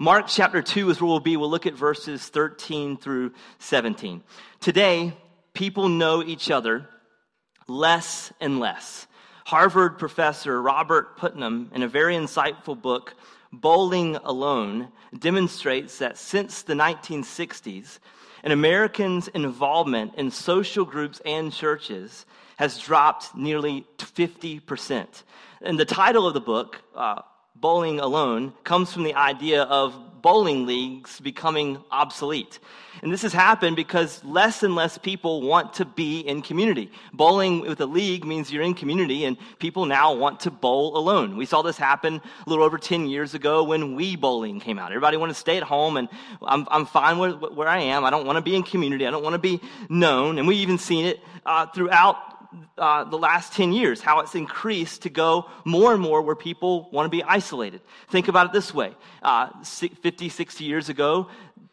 Mark chapter 2 is where we'll be. We'll look at verses 13 through 17. Today, people know each other less and less. Harvard professor Robert Putnam, in a very insightful book, Bowling Alone, demonstrates that since the 1960s, an American's involvement in social groups and churches has dropped nearly 50%. And the title of the book, uh, Bowling Alone, comes from the idea of bowling leagues becoming obsolete. And this has happened because less and less people want to be in community. Bowling with a league means you're in community, and people now want to bowl alone. We saw this happen a little over 10 years ago when Wii Bowling came out. Everybody wanted to stay at home, and I'm, I'm fine with where I am. I don't want to be in community. I don't want to be known. And we've even seen it uh, throughout uh, the last 10 years, how it's increased to go more and more where people want to be isolated. Think about it this way uh, 50, 60 years ago,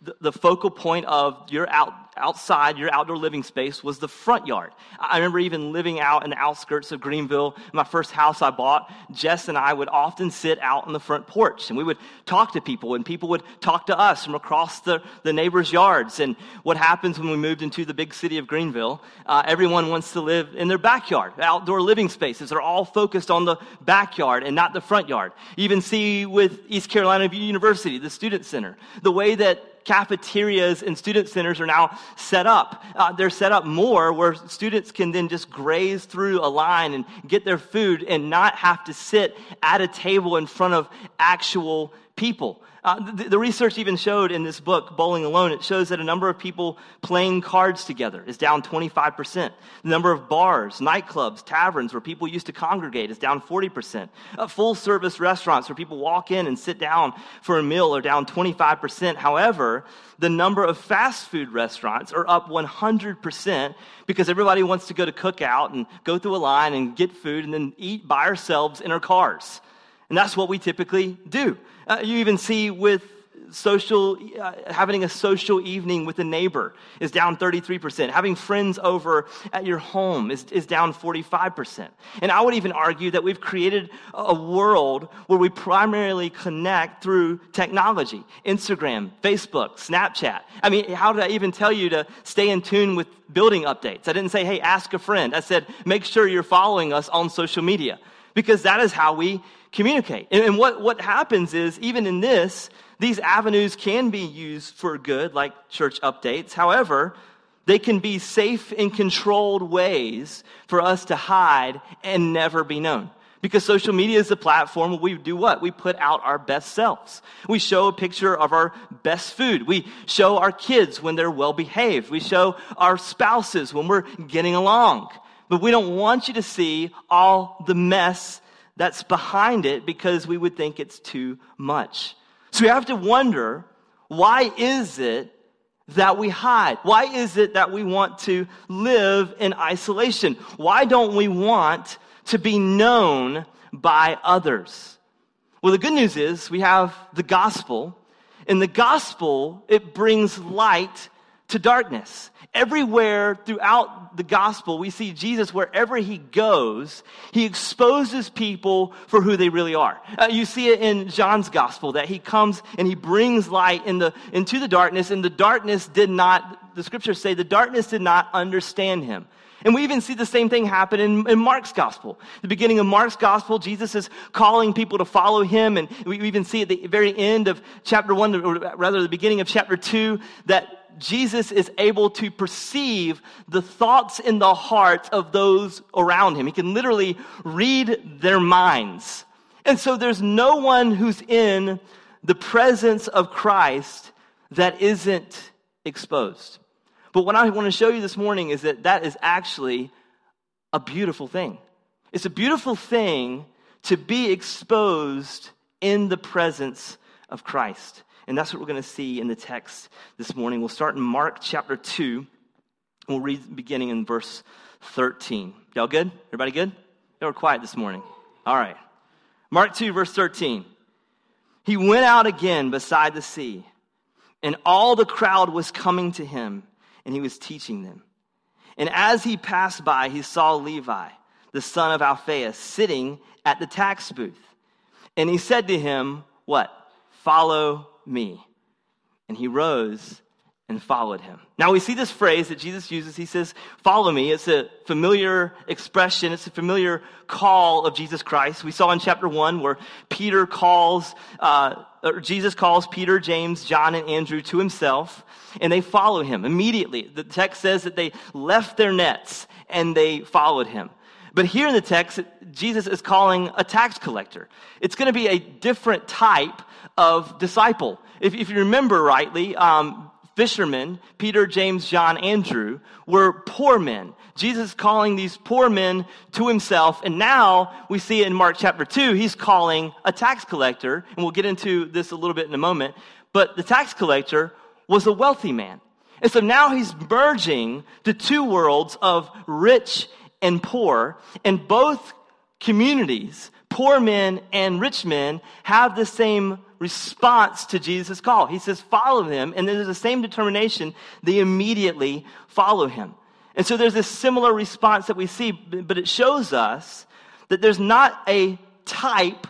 the, the focal point of your out, outside, your outdoor living space was the front yard. I remember even living out in the outskirts of Greenville. My first house I bought, Jess and I would often sit out on the front porch and we would talk to people and people would talk to us from across the, the neighbors' yards. And what happens when we moved into the big city of Greenville, uh, everyone wants to live in their backyard. Outdoor living spaces are all focused on the backyard and not the front yard. You even see with East Carolina University, the student center, the way that cafeterias and student centers are now set up. Uh, they're set up more where students can then just graze through a line and get their food and not have to sit at a table in front of actual people. Uh, the, the, research even showed in this book, Bowling Alone, it shows that a number of people playing cards together is down 25%. The number of bars, nightclubs, taverns where people used to congregate is down 40%. Uh, full service restaurants where people walk in and sit down for a meal are down 25%. However, the number of fast food restaurants are up 100% because everybody wants to go to cookout and go through a line and get food and then eat by ourselves in our cars. And that's what we typically do. Uh, you even see with social, uh, having a social evening with a neighbor is down 33%. Having friends over at your home is, is down 45%. And I would even argue that we've created a world where we primarily connect through technology Instagram, Facebook, Snapchat. I mean, how did I even tell you to stay in tune with building updates? I didn't say, hey, ask a friend. I said, make sure you're following us on social media because that is how we communicate. And, and what, what happens is, even in this, these avenues can be used for good, like church updates. However, they can be safe and controlled ways for us to hide and never be known. Because social media is a platform where we do what? We put out our best selves. We show a picture of our best food. We show our kids when they're well behaved. We show our spouses when we're getting along. But we don't want you to see all the mess that's behind it because we would think it's too much. So we have to wonder why is it that we hide? Why is it that we want to live in isolation? Why don't we want to be known by others? Well, the good news is we have the gospel. and the gospel, it brings light to darkness. Everywhere throughout the gospel, we see Jesus wherever he goes, he exposes people for who they really are. Uh, you see it in John's gospel that he comes and he brings light in the, into the darkness, and the darkness did not, the scriptures say, the darkness did not understand him. And we even see the same thing happen in, in, Mark's gospel. The beginning of Mark's gospel, Jesus is calling people to follow him. And we even see at the very end of chapter one, or rather the beginning of chapter two, that Jesus is able to perceive the thoughts in the hearts of those around him. He can literally read their minds. And so there's no one who's in the presence of Christ that isn't exposed. But what I want to show you this morning is that that is actually a beautiful thing. It's a beautiful thing to be exposed in the presence of Christ. And that's what we're going to see in the text this morning. We'll start in Mark chapter 2. We'll read beginning in verse 13. Y'all good? Everybody good? Y'all were quiet this morning. All right. Mark 2, verse 13. He went out again beside the sea, and all the crowd was coming to him, and he was teaching them. And as he passed by, he saw Levi, the son of Alphaeus, sitting at the tax booth. And he said to him, What? Follow me. And he rose and followed him. Now we see this phrase that Jesus uses. He says, Follow me. It's a familiar expression, it's a familiar call of Jesus Christ. We saw in chapter 1 where Peter calls, uh, Jesus calls Peter, James, John, and Andrew to himself, and they follow him immediately. The text says that they left their nets and they followed him. But here in the text, Jesus is calling a tax collector. It's going to be a different type of disciple. If, if you remember rightly, um, fishermen, Peter, James, John, Andrew, were poor men. Jesus is calling these poor men to himself. And now we see in Mark chapter 2, he's calling a tax collector. And we'll get into this a little bit in a moment. But the tax collector was a wealthy man. And so now he's merging the two worlds of rich and poor. And both communities, poor men and rich men, have the same response to Jesus' call. He says, follow him. And there's the same determination. They immediately follow him. And so there's this similar response that we see, but it shows us that there's not a type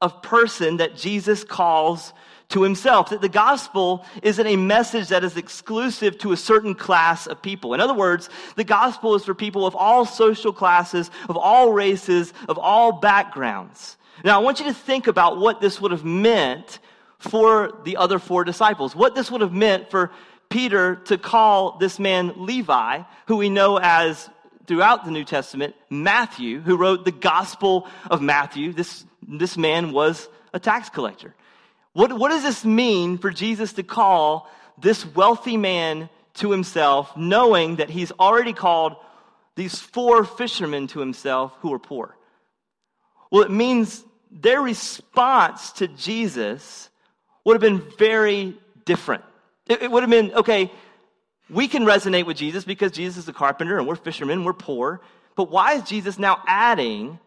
of person that Jesus calls to himself. That the gospel isn't a message that is exclusive to a certain class of people. In other words, the gospel is for people of all social classes, of all races, of all backgrounds. Now, I want you to think about what this would have meant for the other four disciples. What this would have meant for Peter to call this man Levi, who we know as throughout the New Testament, Matthew, who wrote the Gospel of Matthew. This, this man was a tax collector. What, what does this mean for Jesus to call this wealthy man to himself, knowing that he's already called these four fishermen to himself who are poor? Well, it means their response to Jesus would have been very different. It, it would have been, okay, we can resonate with Jesus because Jesus is a carpenter and we're fishermen, we're poor. But why is Jesus now adding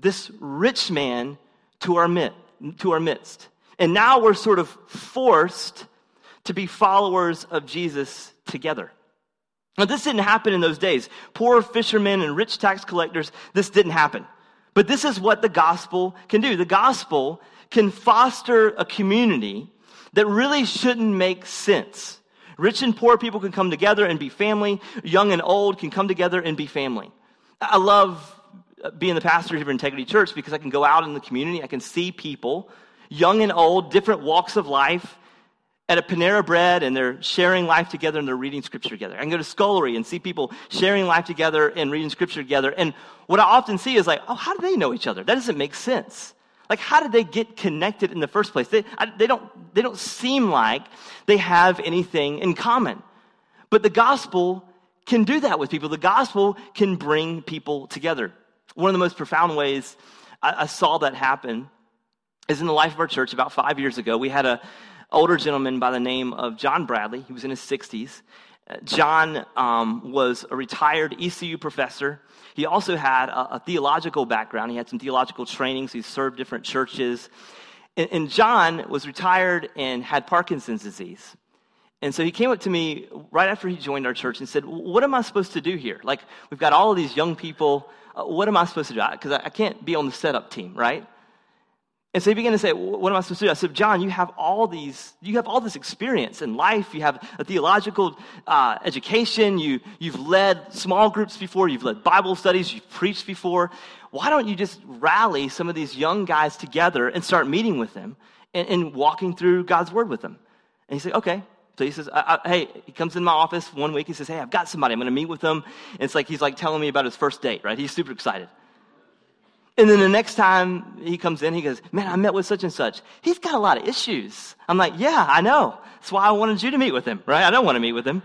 this rich man to our, midst, to our midst? And now we're sort of forced to be followers of Jesus together. Now, this didn't happen in those days. Poor fishermen and rich tax collectors, this didn't happen. But this is what the gospel can do. The gospel can foster a community that really shouldn't make sense. Rich and poor people can come together and be family. Young and old can come together and be family. I love being the pastor here at Integrity Church because I can go out in the community. I can see people, young and old, different walks of life, at a Panera Bread and they're sharing life together and they're reading scripture together. I can go to Scullery and see people sharing life together and reading scripture together. And what I often see is like, oh, how do they know each other? That doesn't make sense. Like, how did they get connected in the first place? They, I, they, don't, they don't seem like they have anything in common. But the gospel can do that with people. The gospel can bring people together. One of the most profound ways I, I saw that happen is in the life of our church about five years ago. We had a older gentleman by the name of John Bradley. He was in his 60s. John um, was a retired ECU professor. He also had a, a, theological background. He had some theological trainings. He served different churches. And, and John was retired and had Parkinson's disease. And so he came up to me right after he joined our church and said, What am I supposed to do here? Like, we've got all of these young people. Uh, what am I supposed to do? Because I, I can't be on the setup team, right? And so he began to say, What am I supposed to do? I said, John, you have all these, you have all this experience in life. You have a theological uh, education. You, you've led small groups before. You've led Bible studies. You've preached before. Why don't you just rally some of these young guys together and start meeting with them and, and walking through God's word with them? And he said, Okay. So he says, I, I, Hey, he comes in my office one week. He says, Hey, I've got somebody. I'm going to meet with them. And it's like he's like telling me about his first date, right? He's super excited. And then the next time he comes in, he goes, Man, I met with such and such. He's got a lot of issues. I'm like, Yeah, I know. That's why I wanted you to meet with him, right? I don't want to meet with him.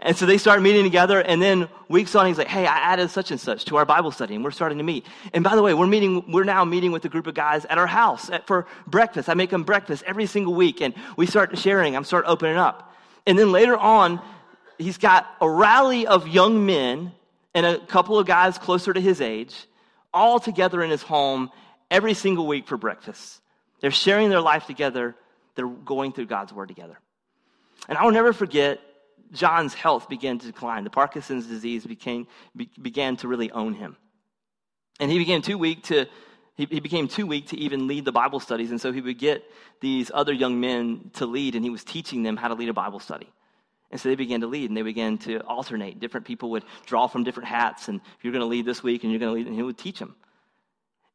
And so they start meeting together, and then weeks on, he's like, Hey, I added such and such to our Bible study, and we're starting to meet. And by the way, we're meeting, we're now meeting with a group of guys at our house at, for breakfast. I make them breakfast every single week, and we start sharing, I'm start opening up. And then later on, he's got a rally of young men and a couple of guys closer to his age, all together in his home every single week for breakfast. They're sharing their life together, they're going through God's word together. And I will never forget, John's health began to decline. The Parkinson's disease became, be, began to really own him. And he became too weak to he, he became too weak to even lead the Bible studies. And so he would get these other young men to lead, and he was teaching them how to lead a Bible study. And so they began to lead and they began to alternate. Different people would draw from different hats, and you're going to lead this week and you're going to lead, and he would teach them.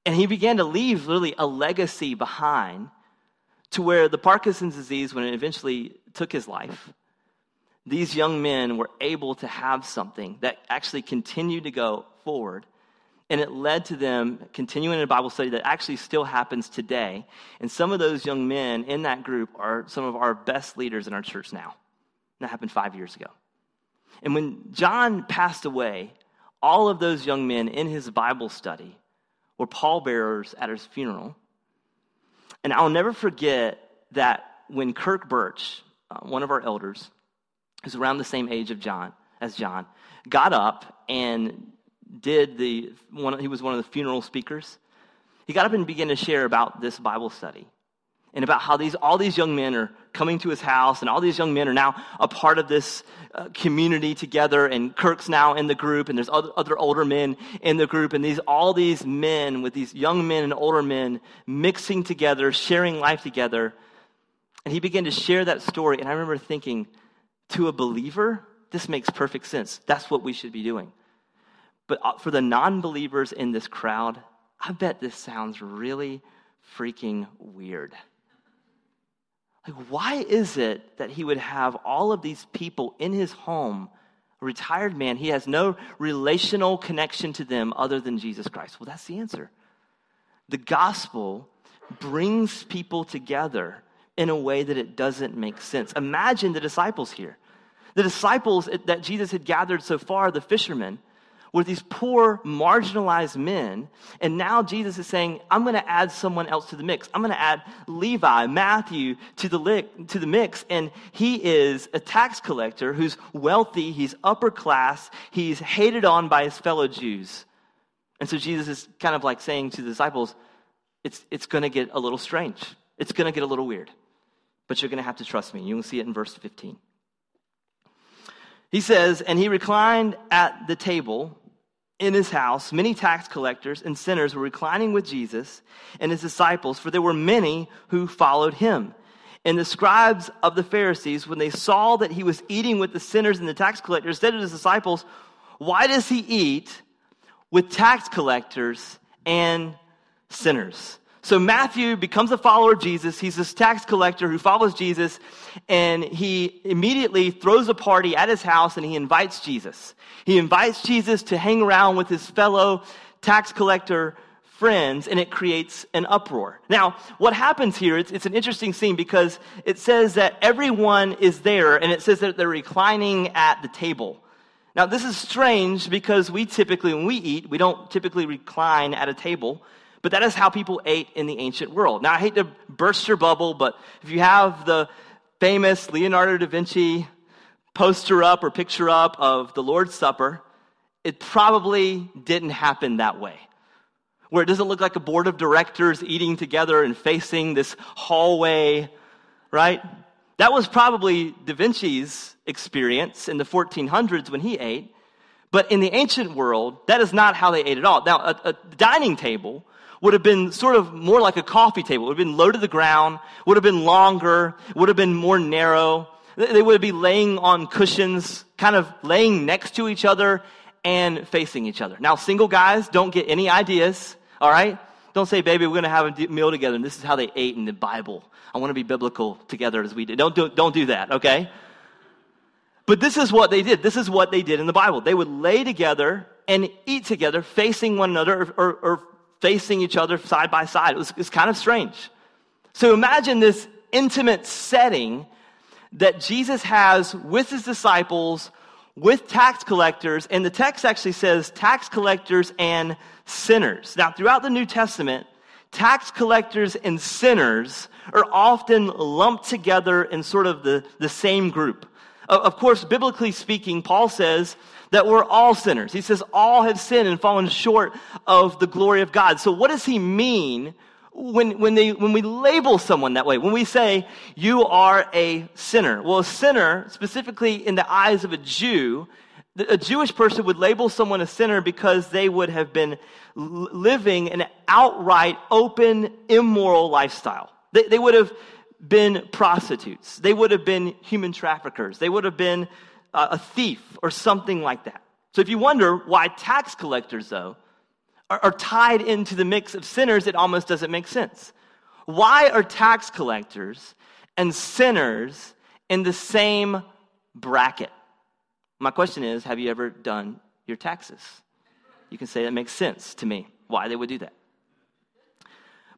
And he began to leave literally a legacy behind to where the Parkinson's disease, when it eventually took his life, these young men were able to have something that actually continued to go forward. And it led to them continuing in a Bible study that actually still happens today. And some of those young men in that group are some of our best leaders in our church now. That happened five years ago. And when John passed away, all of those young men in his Bible study were pallbearers at his funeral. And I'll never forget that when Kirk Birch, uh, one of our elders, who's around the same age of John as John, got up and did the one. He was one of the funeral speakers. He got up and began to share about this Bible study and about how these all these young men are coming to his house and all these young men are now a part of this uh, community together and kirk's now in the group and there's other, other older men in the group and these all these men with these young men and older men mixing together sharing life together. And he began to share that story and i remember thinking to a believer this makes perfect sense. That's what we should be doing. But uh, for the non-believers in this crowd i bet this sounds really freaking weird like, why is it that he would have all of these people in his home, a retired man? He has no relational connection to them other than Jesus Christ. Well, that's the answer. The gospel brings people together in a way that it doesn't make sense. Imagine the disciples here. The disciples that Jesus had gathered so far, the fishermen, were these poor, marginalized men. And now Jesus is saying, I'm going to add someone else to the mix. I'm going to add Levi, Matthew to the, to the mix. And he is a tax collector who's wealthy, he's upper class, he's hated on by his fellow Jews. And so Jesus is kind of like saying to the disciples, it's, it's going to get a little strange. It's going to get a little weird. But you're going to have to trust me. You will see it in verse 15. He says, And he reclined at the table in his house. Many tax collectors and sinners were reclining with Jesus and his disciples, for there were many who followed him. And the scribes of the Pharisees, when they saw that he was eating with the sinners and the tax collectors, said to his disciples, Why does he eat with tax collectors and sinners? So Matthew becomes a follower of Jesus. He's this tax collector who follows Jesus, and he immediately throws a party at his house and he invites Jesus. He invites Jesus to hang around with his fellow tax collector friends, and it creates an uproar. Now, what happens here, it's, it's an interesting scene because it says that everyone is there, and it says that they're reclining at the table. Now, this is strange because we typically, when we eat, we don't typically recline at a table. But that is how people ate in the ancient world. Now, I hate to burst your bubble, but if you have the famous Leonardo da Vinci poster up or picture up of the Lord's Supper, it probably didn't happen that way. Where it doesn't look like a board of directors eating together and facing this hallway, right? That was probably Da Vinci's experience in the 1400s when he ate. But in the ancient world, that is not how they ate at all. Now, a, a dining table would have been sort of more like a coffee table. It would have been low to the ground, would have been longer, would have been more narrow. They would be laying on cushions, kind of laying next to each other and facing each other. Now, single guys don't get any ideas, all right? Don't say, baby, we're going to have a meal together and this is how they ate in the Bible. I want to be biblical together as we did. Don't do, don't do that, okay? But this is what they did. This is what they did in the Bible. They would lay together and eat together, facing one another or, or, or facing each other side by side. It was, it was kind of strange. So imagine this intimate setting that Jesus has with his disciples, with tax collectors, and the text actually says tax collectors and sinners. Now, throughout the New Testament, tax collectors and sinners are often lumped together in sort of the, the same group. Of course, biblically speaking, Paul says that we're all sinners. He says all have sinned and fallen short of the glory of God. So what does he mean when, when, they, when we label someone that way? When we say, you are a sinner. Well, a sinner, specifically in the eyes of a Jew, A Jewish person would label someone a sinner because they would have been living an outright, open, immoral lifestyle. They, they would have been prostitutes. They would have been human traffickers. They would have been a thief or something like that. So if you wonder why tax collectors, though, are, are tied into the mix of sinners, it almost doesn't make sense. Why are tax collectors and sinners in the same bracket? My question is have you ever done your taxes? You can say that makes sense to me why they would do that.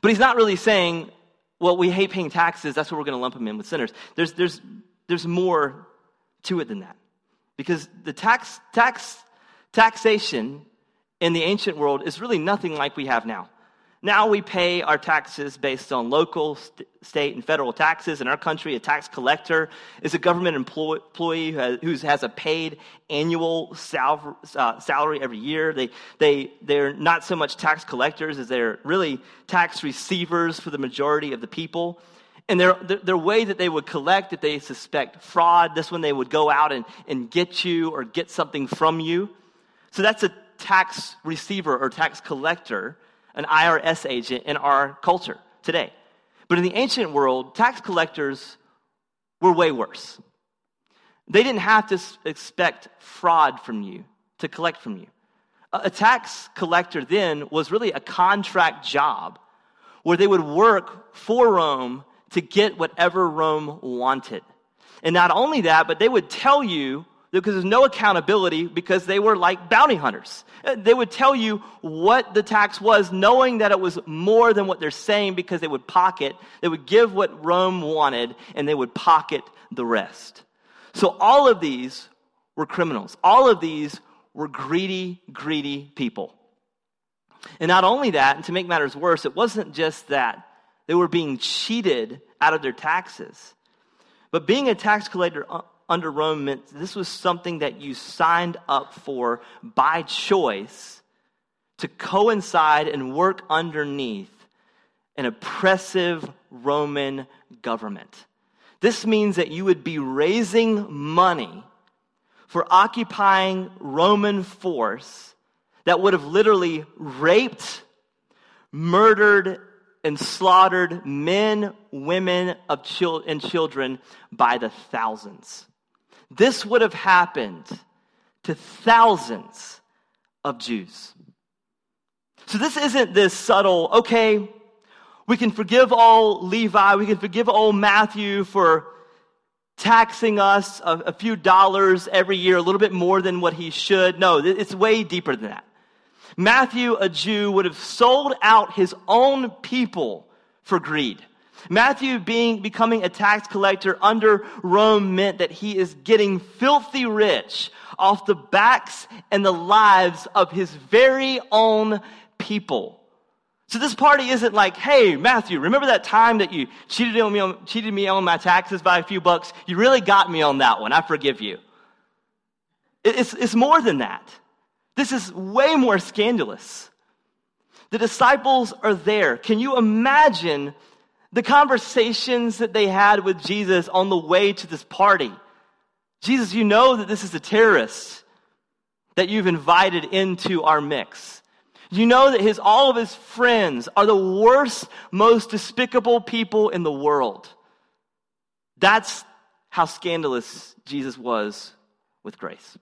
But he's not really saying, well, we hate paying taxes, that's what we're going to lump them in with sinners. There's, there's, there's more to it than that. Because the tax, tax, taxation in the ancient world is really nothing like we have now. Now we pay our taxes based on local, st- state, and federal taxes. In our country, a tax collector is a government employee who has, who has a paid annual sal- uh, salary every year. They, they, they're not so much tax collectors as they're really tax receivers for the majority of the people. And their, their way that they would collect if they suspect fraud, this when they would go out and, and get you or get something from you. So that's a tax receiver or tax collector an IRS agent in our culture today. But in the ancient world, tax collectors were way worse. They didn't have to expect fraud from you to collect from you. A tax collector then was really a contract job where they would work for Rome to get whatever Rome wanted. And not only that, but they would tell you because there's no accountability because they were like bounty hunters. Uh, they would tell you what the tax was, knowing that it was more than what they're saying because they would pocket, they would give what Rome wanted, and they would pocket the rest. So all of these were criminals. All of these were greedy, greedy people. And not only that, and to make matters worse, it wasn't just that they were being cheated out of their taxes, but being a tax collector under Rome meant this was something that you signed up for by choice to coincide and work underneath an oppressive Roman government. This means that you would be raising money for occupying Roman force that would have literally raped, murdered, and slaughtered men, women, of chil- and children by the thousands. This would have happened to thousands of Jews. So this isn't this subtle, okay, we can forgive all Levi, we can forgive all Matthew for taxing us a, a, few dollars every year, a little bit more than what he should. No, it's way deeper than that. Matthew, a Jew, would have sold out his own people for greed. Matthew being becoming a tax collector under Rome meant that he is getting filthy rich off the backs and the lives of his very own people. So this party isn't like, hey, Matthew, remember that time that you cheated me on, cheated me on my taxes by a few bucks? You really got me on that one. I forgive you. It's, it's more than that. This is way more scandalous. The disciples are there. Can you imagine the conversations that they had with Jesus on the way to this party. Jesus, you know that this is a terrorist that you've invited into our mix. You know that his, all of his friends are the worst, most despicable people in the world. That's how scandalous Jesus was with grace.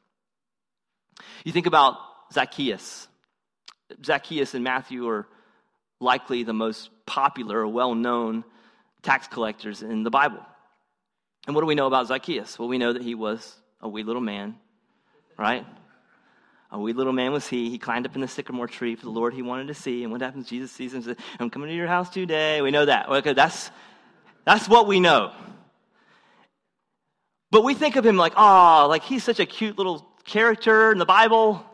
You think about Zacchaeus. Zacchaeus and Matthew are likely the most popular or well known tax collectors in the Bible. And what do we know about Zacchaeus? Well, we know that he was a wee little man, right? A wee little man was he. He climbed up in the sycamore tree for the Lord he wanted to see. And what happens? Jesus sees him and says, I'm coming to your house today. We know that. Okay, that's, that's what we know. But we think of him like, oh, like he's such a cute little character in the Bible.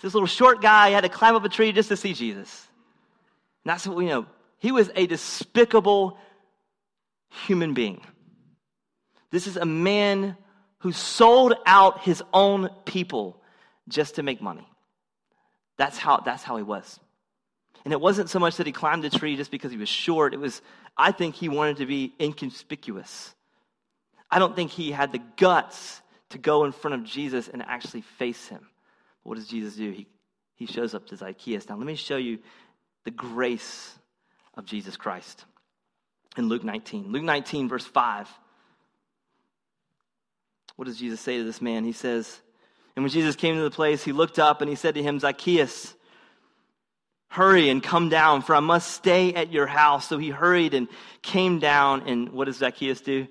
This little short guy had to climb up a tree just to see Jesus. And that's what we know. He was a despicable human being. This is a man who sold out his own people just to make money. That's how, that's how he was. And it wasn't so much that he climbed the tree just because he was short. It was, I think he wanted to be inconspicuous. I don't think he had the guts to go in front of Jesus and actually face him. What does Jesus do? He, he shows up to Zacchaeus. Now, let me show you the grace of Jesus Christ in Luke 19. Luke 19, verse 5. What does Jesus say to this man? He says, And when Jesus came to the place, he looked up and he said to him, Zacchaeus, hurry and come down, for I must stay at your house. So he hurried and came down. And what does Zacchaeus do?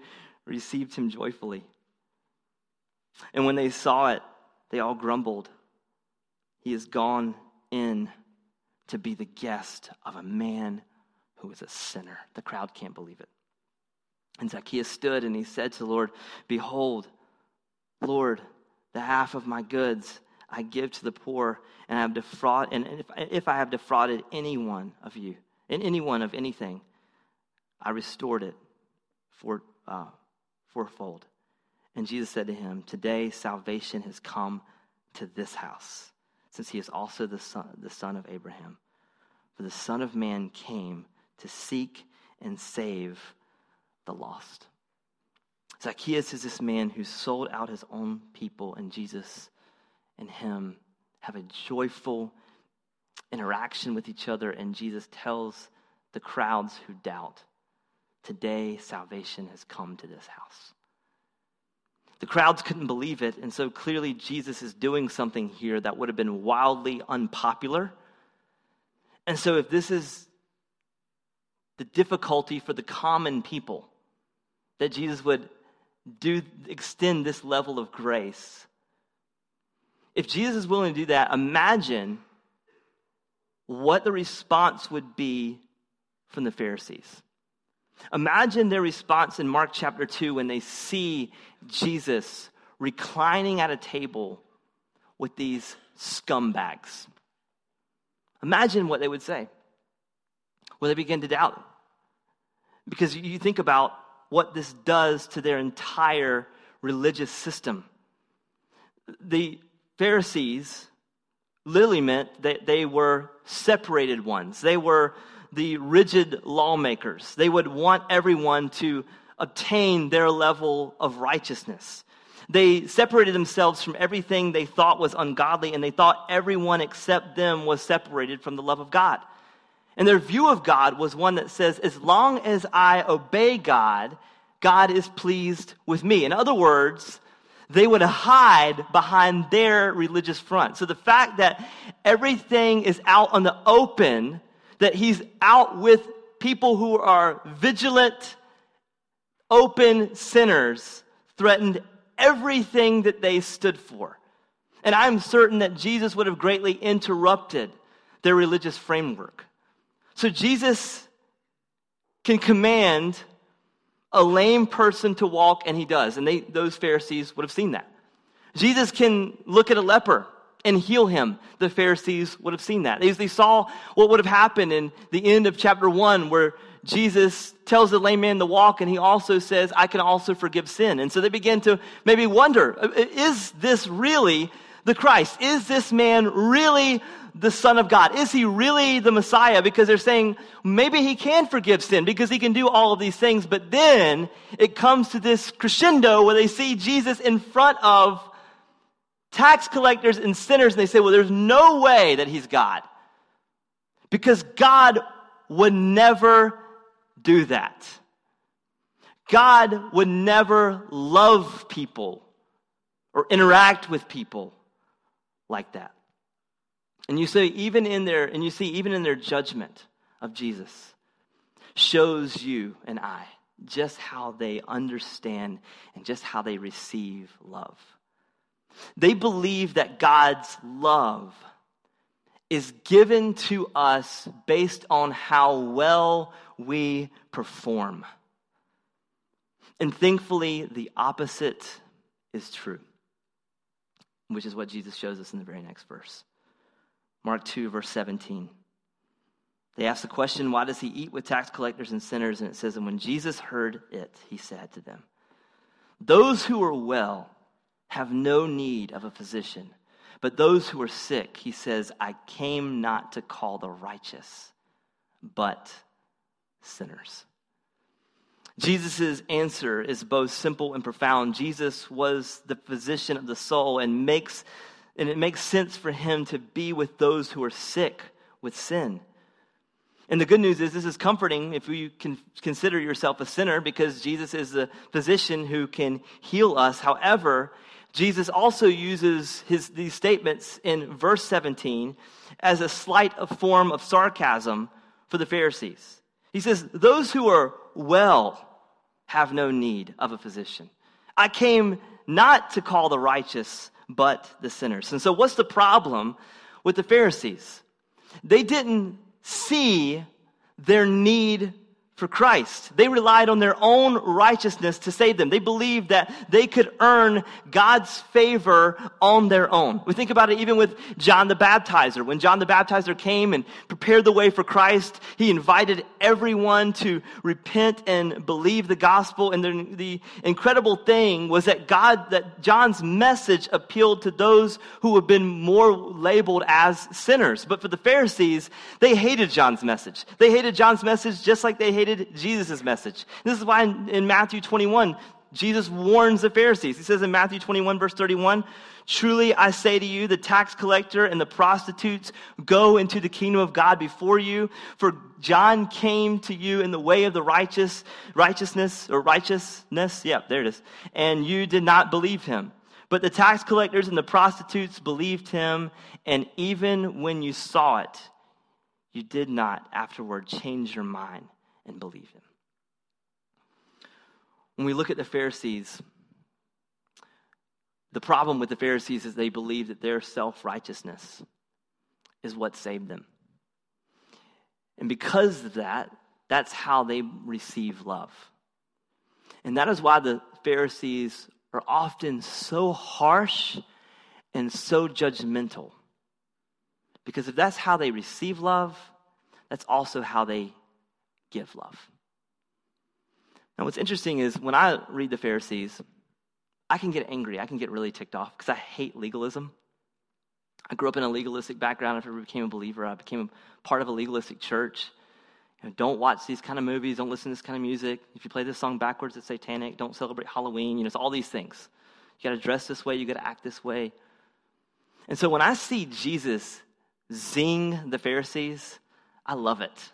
Received him joyfully. And when they saw it, they all grumbled. He has gone in to be the guest of a man who is a sinner. The crowd can't believe it. And Zacchaeus stood and he said to the Lord, Behold, Lord, the half of my goods I give to the poor, and I have defraud, and if, if I have defrauded anyone of you, in anyone of anything, I restored it for, uh, fourfold. And Jesus said to him, Today salvation has come to this house, since he is also the son, the son of Abraham. For the Son of Man came to seek and save the lost. Zacchaeus is this man who sold out his own people, and Jesus and him have a joyful interaction with each other, and Jesus tells the crowds who doubt, Today salvation has come to this house. The crowds couldn't believe it, and so clearly Jesus is doing something here that would have been wildly unpopular. And so, if this is the difficulty for the common people, that Jesus would do extend this level of grace. If Jesus is willing to do that, imagine what the response would be from the Pharisees. Imagine their response in Mark chapter 2 when they see Jesus reclining at a table with these scumbags. Imagine what they would say. Well, they begin to doubt. Because you think about what this does to their entire religious system. The Pharisees literally meant that they were separated ones. They were the rigid lawmakers. They would want everyone to obtain their level of righteousness. They separated themselves from everything they thought was ungodly, and they thought everyone except them was separated from the love of God. And their view of God was one that says, as long as I obey God, God is pleased with me. In other words, they would hide behind their religious front. So the fact that everything is out on the open, that he's out with people who are vigilant, open sinners, threatened everything that they stood for. And I'm certain that Jesus would have greatly interrupted their religious framework. So Jesus can command a lame person to walk, and he does. And they, those Pharisees would have seen that. Jesus can look at a leper and heal him. The Pharisees would have seen that. They, saw what would have happened in the end of chapter 1, where Jesus tells the lame man to walk, and he also says, I can also forgive sin. And so they begin to maybe wonder uh, uh, is this really the Christ? Is this man really the Son of God? Is he really the Messiah? Because they're saying maybe he can forgive sin because he can do all of these things. But then it comes to this crescendo where they see Jesus in front of tax collectors and sinners, and they say, well, there's no way that he's God. Because God would never do that. God would never love people or interact with people like that. And you see, even in their, and you see, even in their judgment of Jesus, shows you and I just how they understand and just how they receive love. They believe that God's love is given to us based on how well we perform. And thankfully, the opposite is true which is what Jesus shows us in the very next verse. Mark 2, verse 17. They ask the question, Why does he eat with tax collectors and sinners? And it says, And when Jesus heard it, he said to them, Those who are well have no need of a physician, but those who are sick, he says, I came not to call the righteous, but sinners. Jesus' answer is both simple and profound. Jesus was the physician of the soul and makes and it makes sense for him to be with those who are sick with sin. And the good news is, this is comforting if you can consider yourself a sinner because Jesus is the physician who can heal us. However, Jesus also uses his, these statements in verse 17 as a slight form of sarcasm for the Pharisees. He says, Those who are well have no need of a physician. I came not to call the righteous, but the sinners. And so, what's the problem with the Pharisees? They didn't see their need for Christ. They relied on their own righteousness to save them. They believed that they could earn God's favor on their own. We think about it even with John the Baptizer. When John the Baptizer came and prepared the way for Christ, he invited everyone to repent and believe the gospel. And the, the incredible thing was that God, that John's message appealed to those who have been more labeled as sinners. But for the Pharisees, they hated John's message. They hated John's message just like they hated hated Jesus' message. This is why in, in Matthew 21, Jesus warns the Pharisees. He says in Matthew 21, verse 31, Truly I say to you, the tax collector and the prostitutes go into the kingdom of God before you. For John came to you in the way of the righteous, righteousness, or righteousness. Yeah, there it is. And you did not believe him. But the tax collectors and the prostitutes believed him. And even when you saw it, you did not afterward change your mind and believe him. When we look at the Pharisees, the problem with the Pharisees is they believe that their self righteousness is what saved them. And because of that, that's how they receive love. And that is why the Pharisees are often so harsh and so judgmental. Because if that's how they receive love, that's also how they give love. Now, what's interesting is when I read the Pharisees, I can get angry. I can get really ticked off because I hate legalism. I grew up in a legalistic background. After I became a believer, I became a part of a legalistic church. You know, don't watch these kind of movies. Don't listen to this kind of music. If you play this song backwards, it's satanic. Don't celebrate Halloween. You know, it's all these things. You got to dress this way. You got to act this way. And so when I see Jesus zing the Pharisees, I love it.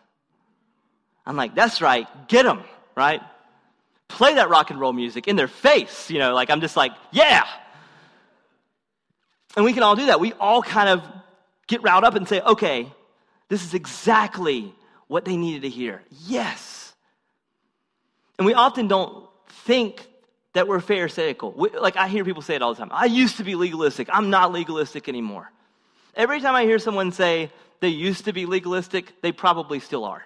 I'm like, that's right, get them, right? Play that rock and roll music in their face, you know, like I'm just like, yeah. And we can all do that. We all kind of get riled up and say, okay, this is exactly what they needed to hear. Yes. And we often don't think that we're Pharisaical. We, like I hear people say it all the time. I used to be legalistic. I'm not legalistic anymore. Every time I hear someone say they used to be legalistic, they probably still are.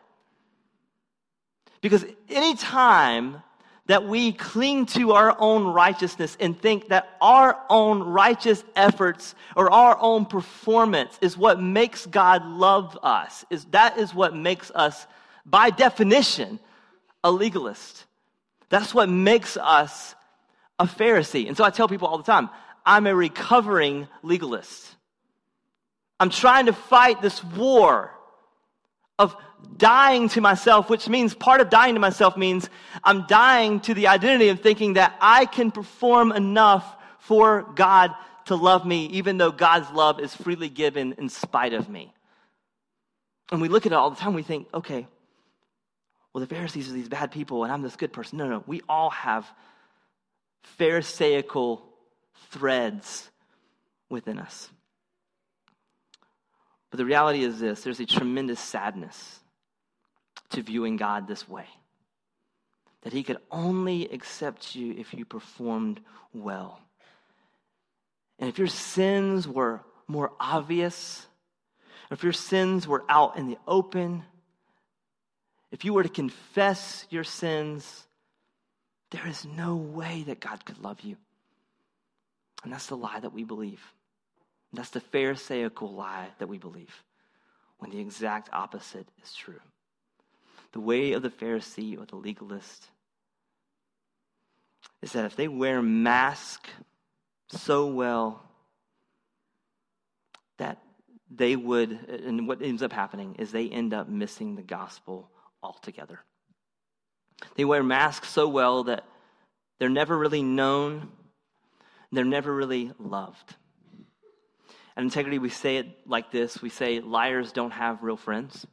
Because anytime that we cling to our own righteousness and think that our own righteous efforts or our own performance is what makes God love us, is that is what makes us, by definition, a legalist. That's what makes us a Pharisee. And so I tell people all the time, I'm a recovering legalist. I'm trying to fight this war of dying to myself, which means part of dying to myself means I'm dying to the identity of thinking that I can perform enough for God to love me, even though God's love is freely given in spite of me. And we look at it all the time, we think, okay, well, the Pharisees are these bad people, and I'm this good person. No, no, we all have Pharisaical threads within us. But the reality is this there's a tremendous sadness to viewing God this way. That He could only accept you if you performed well. And if your sins were more obvious, if your sins were out in the open, if you were to confess your sins, there is no way that God could love you. And that's the lie that we believe. That's the Pharisaical lie that we believe, when the exact opposite is true the way of the Pharisee or the legalist is that if they wear mask so well that they would, and what ends up happening is they end up missing the gospel altogether. They wear masks so well that they're never really known, they're never really loved. At integrity, we say it like this we say, liars don't have real friends.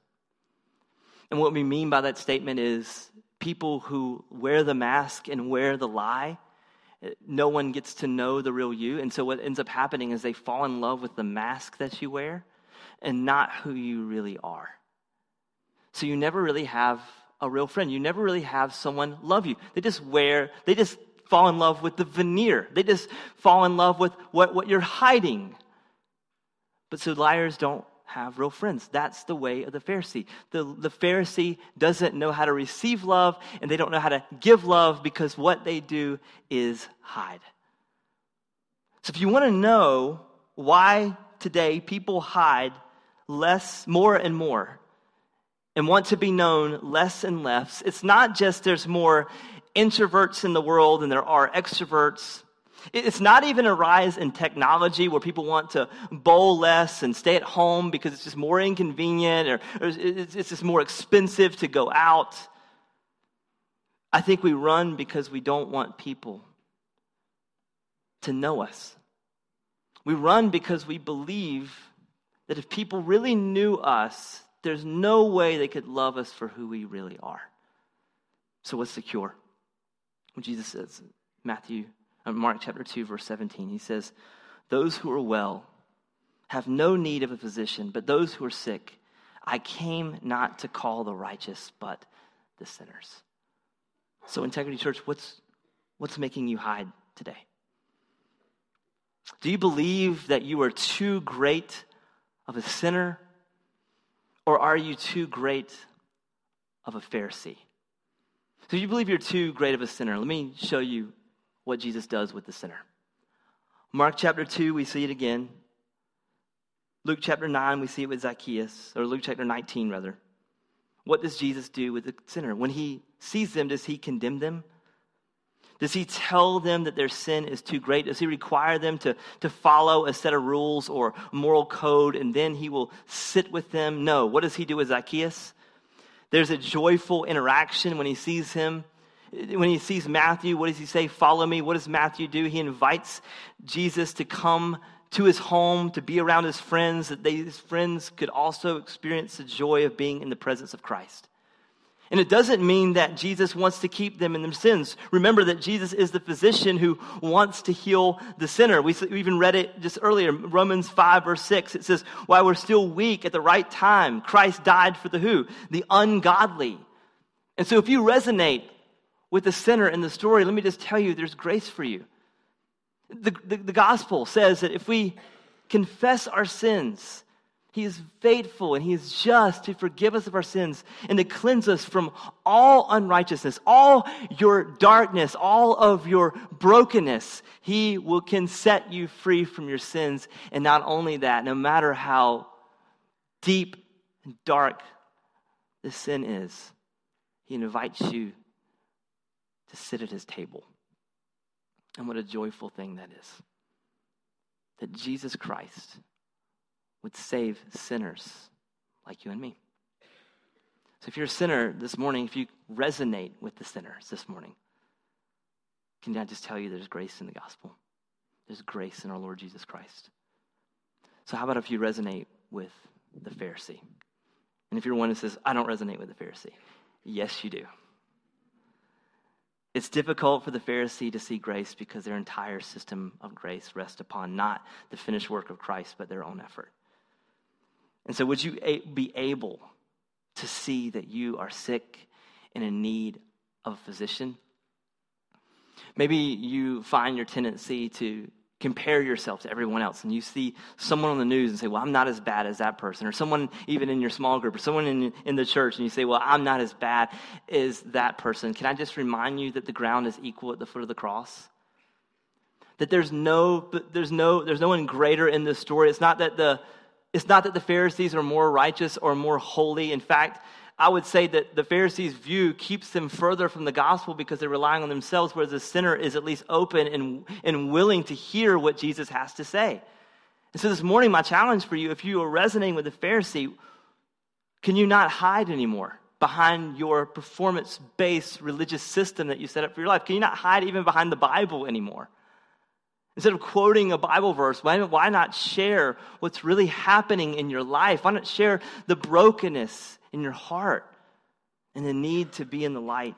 And what we mean by that statement is people who wear the mask and wear the lie, no one gets to know the real you. And so what ends up happening is they fall in love with the mask that you wear and not who you really are. So you never really have a real friend. You never really have someone love you. They just wear, they just fall in love with the veneer. They just fall in love with what, what you're hiding. But so liars don't have real friends. That's the way of the Pharisee. The, the Pharisee doesn't know how to receive love and they don't know how to give love because what they do is hide. So if you want to know why today people hide less, more and more, and want to be known less and less, it's not just there's more introverts in the world than there are extroverts. It's not even a rise in technology where people want to bowl less and stay at home because it's just more inconvenient or, it's just more expensive to go out. I think we run because we don't want people to know us. We run because we believe that if people really knew us, there's no way they could love us for who we really are. So, what's the cure? Jesus says, Matthew Mark chapter 2, verse 17. He says, Those who are well have no need of a physician, but those who are sick, I came not to call the righteous, but the sinners. So, Integrity Church, what's, what's making you hide today? Do you believe that you are too great of a sinner, or are you too great of a Pharisee? So, you believe you're too great of a sinner, let me show you what Jesus does with the sinner. Mark chapter 2, we see it again. Luke chapter 9, we see it with Zacchaeus, or Luke chapter 19, rather. What does Jesus do with the sinner? When he sees them, does he condemn them? Does he tell them that their sin is too great? Does he require them to, to follow a set of rules or moral code and then he will sit with them? No. What does he do with Zacchaeus? There's a joyful interaction when he sees him when he sees Matthew, what does he say? Follow me. What does Matthew do? He invites Jesus to come to his home, to be around his friends, that they, his friends could also experience the joy of being in the presence of Christ. And it doesn't mean that Jesus wants to keep them in their sins. Remember that Jesus is the physician who wants to heal the sinner. We even read it just earlier, Romans 5, verse 6. It says, While we're still weak at the right time, Christ died for the who? The ungodly. And so if you resonate with the sinner in the story, let me just tell you there's grace for you. The, the, the, gospel says that if we confess our sins, he is faithful and he is just to forgive us of our sins and to cleanse us from all unrighteousness, all your darkness, all of your brokenness. He will can set you free from your sins. And not only that, no matter how deep and dark the sin is, he invites you to sit at his table. And what a joyful thing that is. That Jesus Christ would save sinners like you and me. So if you're a sinner this morning, if you resonate with the sinners this morning, can I just tell you there's grace in the gospel? There's grace in our Lord Jesus Christ. So how about if you resonate with the Pharisee? And if you're one who says, I don't resonate with the Pharisee, yes, you do. It's difficult for the Pharisee to see grace because their entire system of grace rests upon not the finished work of Christ, but their own effort. And so, would you be able to see that you are sick and in need of a physician? Maybe you find your tendency to compare yourself to everyone else and you see someone on the news and say well i'm not as bad as that person or someone even in your small group or someone in, in the church and you say well i'm not as bad as that person. Can i just remind you that the ground is equal at the foot of the cross? That there's no there's no there's no one greater in this story. It's not that the it's not that the pharisees are more righteous or more holy. In fact I would say that the Pharisees' view keeps them further from the gospel because they're relying on themselves, whereas the sinner is at least open and, and willing to hear what Jesus has to say. And so this morning, my challenge for you, if you are resonating with the Pharisee, can you not hide anymore? behind your performance based religious system that you set up for your life? Can you not hide even behind the Bible anymore? Instead of quoting a Bible verse, why, why not share what's really happening in your life? Why not share the brokenness in your heart and the need to be in the light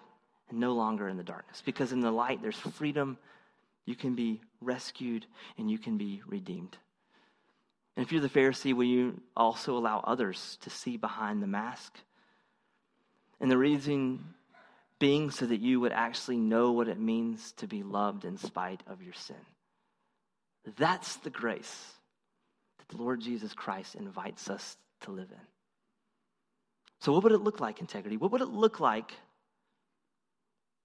and no longer in the darkness? Because in the light, there's freedom. You can be rescued and you can be redeemed. And if you're the Pharisee, will you also allow others to see behind the mask? And the reason being so that you would actually know what it means to be loved in spite of your sin. That's the grace that the Lord Jesus Christ invites us to live in. So, what would it look like, integrity? What would it look like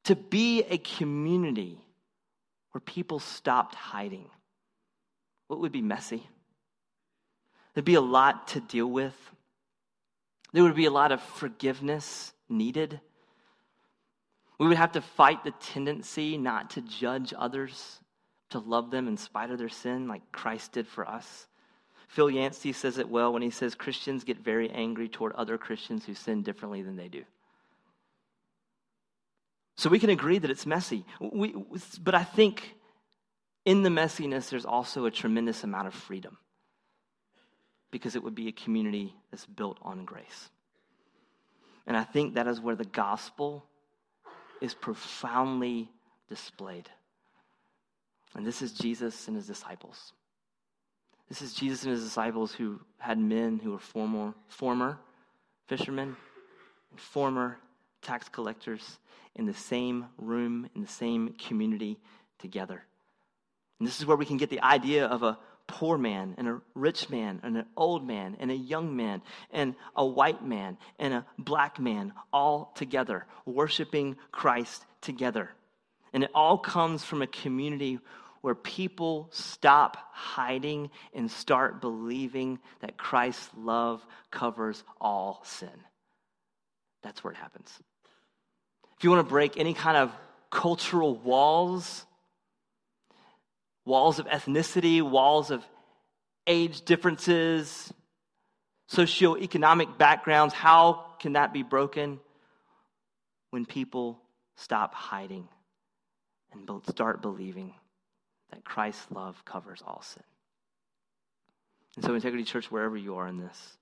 to be a community where people stopped hiding? What would be messy? There'd be a lot to deal with. There would be a lot of forgiveness needed. We would have to fight the tendency not to judge others, to love them in spite of their sin, like Christ did for us. Phil Yancey says it well when he says Christians get very angry toward other Christians who sin differently than they do. So we can agree that it's messy. We, but I think in the messiness, there's also a tremendous amount of freedom because it would be a community that's built on grace. And I think that is where the gospel is profoundly displayed. And this is Jesus and his disciples. This is Jesus and his disciples who had men who were former, former fishermen former tax collectors in the same room, in the same community together. And this is where we can get the idea of a poor man and a rich man and an old man and a young man and a white man and a black man all together, worshiping Christ together. And it all comes from a community where people stop hiding and start believing that Christ's love covers all sin. That's where it happens. If you want to break any kind of cultural walls, walls of ethnicity, walls of age differences, socioeconomic backgrounds. How can that be broken? When people stop hiding and start believing that Christ's love covers all sin. And so, Integrity Church, wherever you are in this,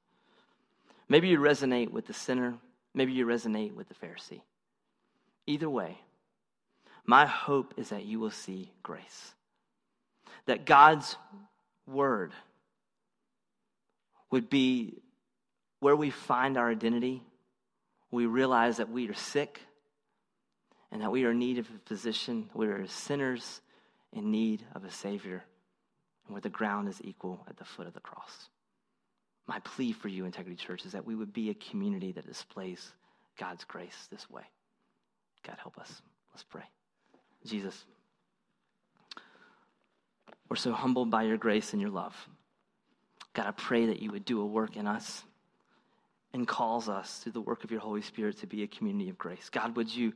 maybe you resonate with the sinner, maybe you resonate with the Pharisee. Either way, my hope is that you will see grace that God's word would be where we find our identity. We realize that we are sick and that we are in need of a physician. We are sinners in need of a Savior, and where the ground is equal at the foot of the cross. My plea for you, Integrity Church, is that we would be a community that displays God's grace this way. God, help us. Let's pray. Jesus. We're so humbled by your grace and your love. God, I pray that you would do a work in us and calls us through the work of your Holy Spirit to be a community of grace. God, would you